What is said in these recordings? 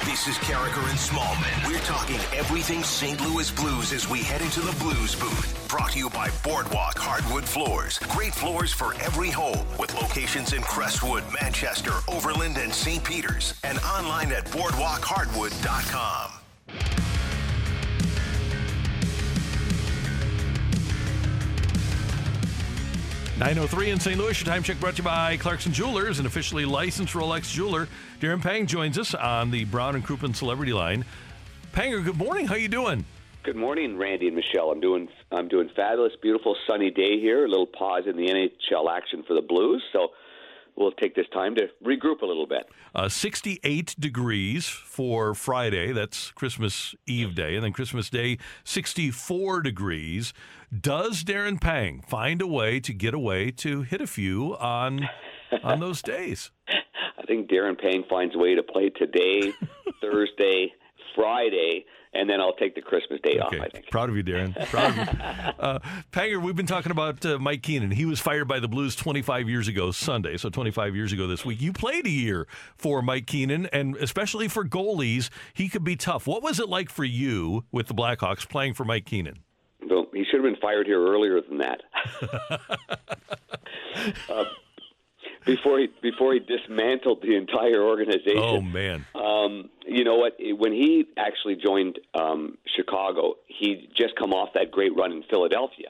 This is Karraker and Smallman. We're talking everything St. Louis Blues as we head into the Blues booth. Brought to you by Boardwalk Hardwood Floors. Great floors for every home with locations in Crestwood, Manchester, Overland, and St. Peters. And online at boardwalkhardwood.com. 903 in St. Louis. Your time check brought to you by Clarkson Jewelers, an officially licensed Rolex jeweler. Darren Pang joins us on the Brown and Crouppen Celebrity Line. Panger, good morning. How you doing? Good morning, Randy and Michelle. I'm doing I'm doing fabulous, beautiful sunny day here. A little pause in the NHL action for the Blues, so we'll take this time to regroup a little bit. Uh, 68 degrees for Friday. That's Christmas Eve day, and then Christmas Day, 64 degrees. Does Darren Pang find a way to get away to hit a few on on those days? I think Darren Pang finds a way to play today, Thursday, Friday, and then I'll take the Christmas day Okay. off. I think. Proud of you, Darren. Proud of you. Uh, Panger, we've been talking about uh, Mike Keenan. He was fired by the Blues 25 years ago Sunday, so 25 years ago this week. You played a year for Mike Keenan, and especially for goalies, he could be tough. What was it like for you with the Blackhawks playing for Mike Keenan? Well, he should have been fired here earlier than that. uh, before he before he dismantled the entire organization. Oh man, Um, you know what? When he actually joined um, Chicago, he'd just come off that great run in Philadelphia.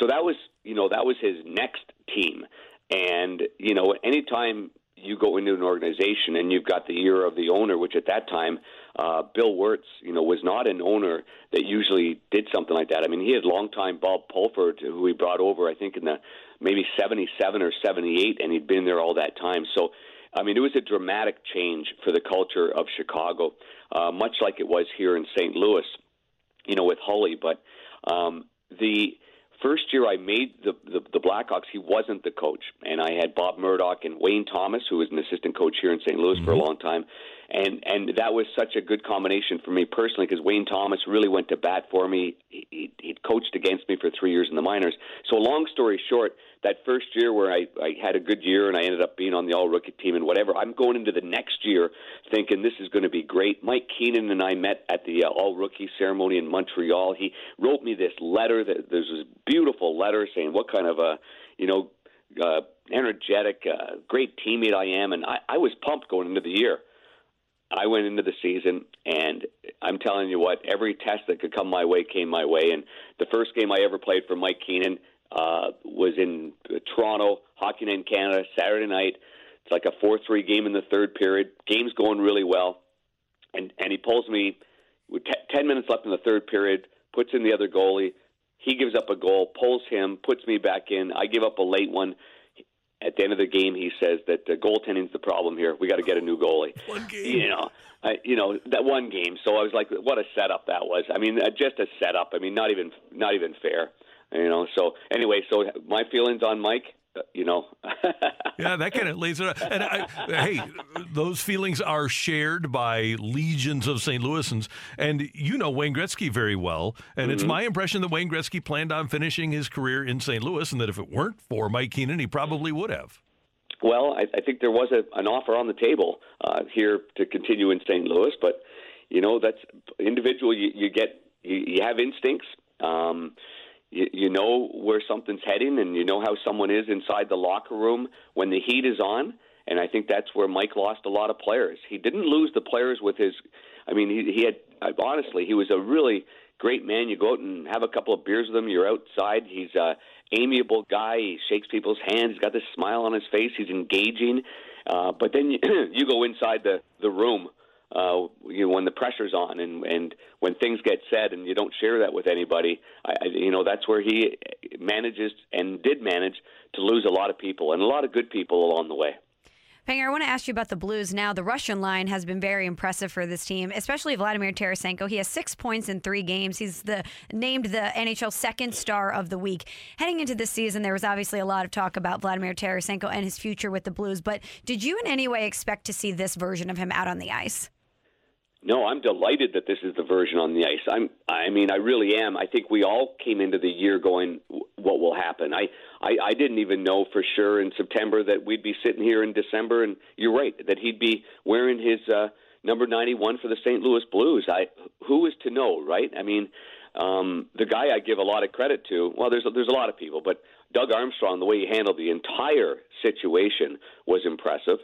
So that was, you know, that was his next team. And you know, anytime you go into an organization and you've got the ear of the owner, which at that time, uh, Bill Wirtz, you know, was not an owner that usually did something like that. I mean, he had longtime Bob Pulford, who he brought over, I think, in the maybe 77 or 78, and he'd been there all that time. So, I mean, it was a dramatic change for the culture of Chicago, uh, much like it was here in St. Louis, you know, with Hully. But um, the first year I made the, the the Blackhawks, he wasn't the coach, and I had Bob Murdoch and Wayne Thomas, who was an assistant coach here in St. Louis for a mm-hmm. long time, and and that was such a good combination for me personally because Wayne Thomas really went to bat for me. He, he he'd coached against me for three years in the minors. So long story short, that first year where I I had a good year and I ended up being on the All Rookie team and whatever, I'm going into the next year thinking this is going to be great. Mike Keenan and I met at the uh, All Rookie ceremony in Montreal. He wrote me this letter. That there's this beautiful letter saying what kind of a you know uh, energetic, uh, great teammate I am, and I, I was pumped going into the year. I went into the season, and I'm telling you what, every test that could come my way came my way. And the first game I ever played for Mike Keenan uh, was in uh, Toronto, Hockey Night in Canada, Saturday night. It's like a 4 3 game in the third period. Game's going really well. And, and he pulls me with t- 10 minutes left in the third period, puts in the other goalie. He gives up a goal, pulls him, puts me back in. I give up a late one. At the end of the game, he says that uh, goaltending's the problem here. We got to get a new goalie. One game. You know, I, you know that one game. So I was like, what a setup that was. I mean, uh, just a setup. I mean, not even not even fair. You know. So anyway, so my feelings on Mike. Uh, you know. yeah, that kind of lays it. Out. And I, hey, those feelings are shared by legions of St. Louisans, and you know Wayne Gretzky very well. And it's my impression that Wayne Gretzky planned on finishing his career in St. Louis, and that if it weren't for Mike Keenan, he probably would have. Well, I, I think there was a, an offer on the table uh, here to continue in St. Louis, but you know that's individual. You, you get you, you have instincts. Um, you, you know where something's heading, and you know how someone is inside the locker room when the heat is on. And I think that's where Mike lost a lot of players. He didn't lose the players with his. I mean, he, he had honestly, he was a really great man. You go out and have a couple of beers with him. You're outside. He's a amiable guy. He shakes people's hands. He's got this smile on his face. He's engaging. Uh, but then you, you go inside the the room, uh, you know, when the pressure's on and and when things get said and you don't share that with anybody, I, I, you know that's where he manages and did manage to lose a lot of people and a lot of good people along the way. Panger, I want to ask you about the Blues now. The Russian line has been very impressive for this team, especially Vladimir Tarasenko. He has six points in three games. He's the named the NHL second star of the week. Heading into this season, there was obviously a lot of talk about Vladimir Tarasenko and his future with the Blues. But did you in any way expect to see this version of him out on the ice? No, I'm delighted that this is the version on the ice. I'm I mean I really am. I think we all came into the year going what will happen. I I, I didn't even know for sure in September that we'd be sitting here in December and you're right that he'd be wearing his uh number 91 for the St. Louis Blues. I who is to know, right? I mean, um the guy I give a lot of credit to, well there's there's a lot of people, but Doug Armstrong the way he handled the entire situation was impressive.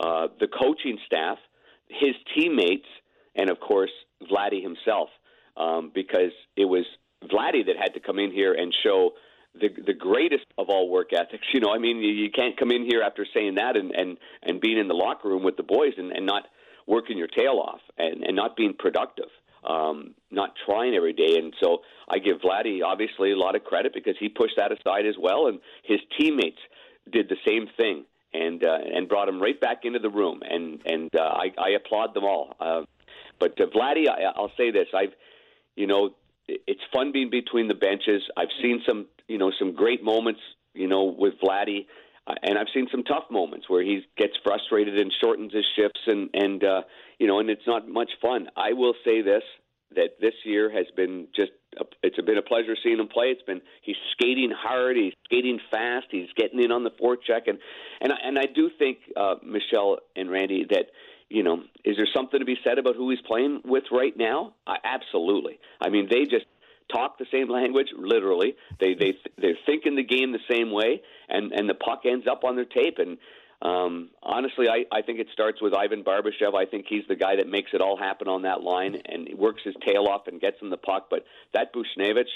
Uh the coaching staff, his teammates and of course Vladdy himself, um, because it was Vladdy that had to come in here and show the the greatest of all work ethics. You know, I mean, you, you can't come in here after saying that and and and being in the locker room with the boys and, and not working your tail off and and not being productive. Um, not trying every day, and so I give Vladdy obviously a lot of credit because he pushed that aside as well, and his teammates did the same thing and uh, and brought him right back into the room, and and uh, I, I applaud them all. Uh, but uh, Vladdy, I, I'll say this: I've, you know, it's fun being between the benches. I've seen some, you know, some great moments, you know, with Vladdy, uh, and I've seen some tough moments where he gets frustrated and shortens his shifts, and and uh, you know, and it's not much fun. I will say this: that this year has been just it's been a pleasure seeing him play. It's been he's skating hard, he's skating fast, he's getting in on the forecheck, and and I, and I do think uh, Michelle and Randy that you know, is there something to be said about who he's playing with right now? Uh, absolutely. I mean, they just talk the same language, literally. They they they're thinking the game the same way, and and the puck ends up on their tape. And um, honestly, I I think it starts with Ivan Barbashev. I think he's the guy that makes it all happen on that line, and works his tail off and gets him the puck. But that Buchnevich,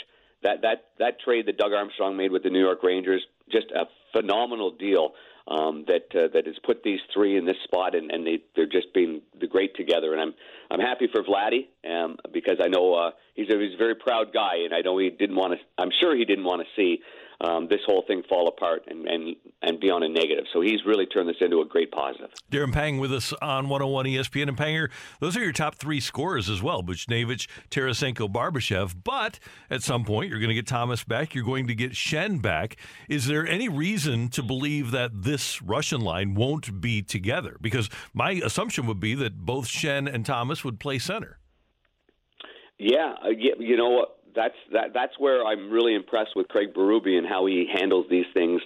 that that that trade that Doug Armstrong made with the New York Rangers, just a phenomenal deal um, that uh, that has put these three in this spot, and, and they they're just being the great together. And I'm I'm happy for Vladdy um, because I know uh, he's a he's a very proud guy, and I know he didn't want to. I'm sure he didn't want to see um, this whole thing fall apart and, and, and be on a negative. So he's really turned this into a great positive. Darren Pang with us on 101 ESPN. And Panger, those are your top three scorers as well Buchnevich, Tarasenko, Barbashev. But at some point, you're going to get Thomas back. You're going to get Schenn back. Is there any reason to believe that this Russian line won't be together? Because my assumption would be that both Schenn and Thomas would play center. Yeah, uh, you know what? That's that that's where I'm really impressed with Craig Berube and how he handles these things.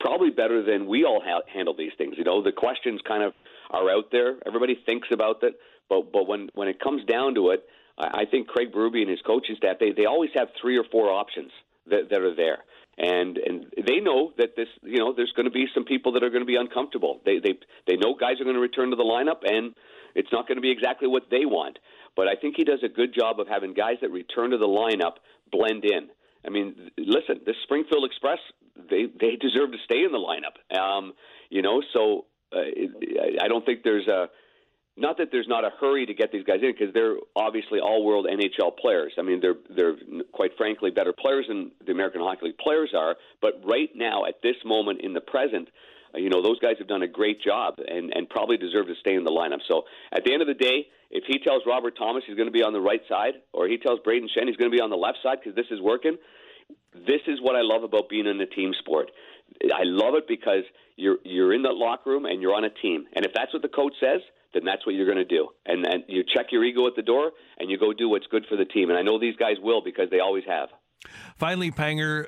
Probably better than we all ha- handle these things. You know, the questions kind of are out there. Everybody thinks about it, but but when when it comes down to it, I, I think Craig Berube and his coaching staff they they always have three or four options that that are there. And and they know that this you know there's going to be some people that are going to be uncomfortable. They they they know guys are going to return to the lineup and it's not going to be exactly what they want. But I think he does a good job of having guys that return to the lineup blend in. I mean, listen, the Springfield Express they they deserve to stay in the lineup. Um, you know, so uh, I don't think there's a not that there's not a hurry to get these guys in because they're obviously all-world NHL players. I mean, they're they're quite frankly better players than the American Hockey League players are. But right now, at this moment in the present, uh, you know, those guys have done a great job and, and probably deserve to stay in the lineup. So at the end of the day, if he tells Robert Thomas he's going to be on the right side, or he tells Brayden Schenn he's going to be on the left side because this is working, this is what I love about being in a team sport. I love it because you're you're in the locker room and you're on a team, and if that's what the coach says, then that's what you're going to do. And then you check your ego at the door and you go do what's good for the team. And I know these guys will because they always have. Finally, Panger,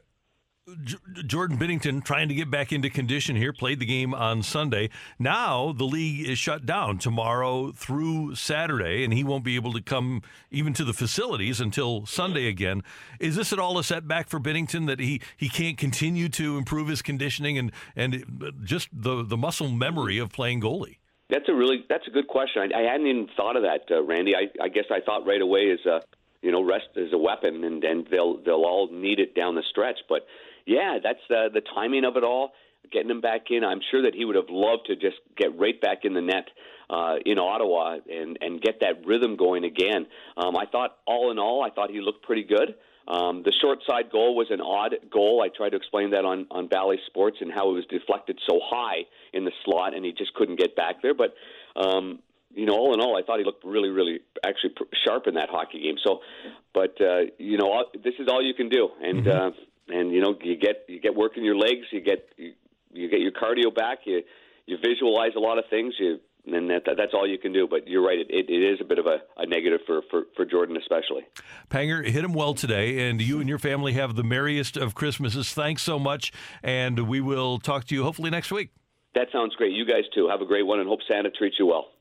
J- Jordan Binnington trying to get back into condition here, played the game on Sunday. Now the league is shut down tomorrow through Saturday, and he won't be able to come even to the facilities until Sunday again. Is this at all a setback for Binnington that he, he can't continue to improve his conditioning and, and just the, the muscle memory of playing goalie? That's a really that's a good question. I, I hadn't even thought of that, uh, Randy. I, I guess I thought right away is uh, you know rest is a weapon, and, and they'll they'll all need it down the stretch. But yeah, that's the the timing of it all. Getting him back in, I'm sure that he would have loved to just get right back in the net. uh, in Ottawa and and get that rhythm going again. Um, I thought all in all, I thought he looked pretty good. Um, the short side goal was an odd goal. I tried to explain that on on Bally Sports and how it was deflected so high in the slot, and he just couldn't get back there. But um, you know, all in all, I thought he looked really, really actually pr- sharp in that hockey game. So, but uh, you know, all, this is all you can do, and mm-hmm. uh, and you know, you get you get working your legs, you get you, you get your cardio back, you you visualize a lot of things, you and that, that's all you can do. But you're right; it, it, it is a bit of a, a negative for, for, for Jordan, especially. Panger hit him well today, and you and your family have the merriest of Christmases. Thanks so much, and we will talk to you hopefully next week. That sounds great. You guys too. Have a great one, and hope Santa treats you well.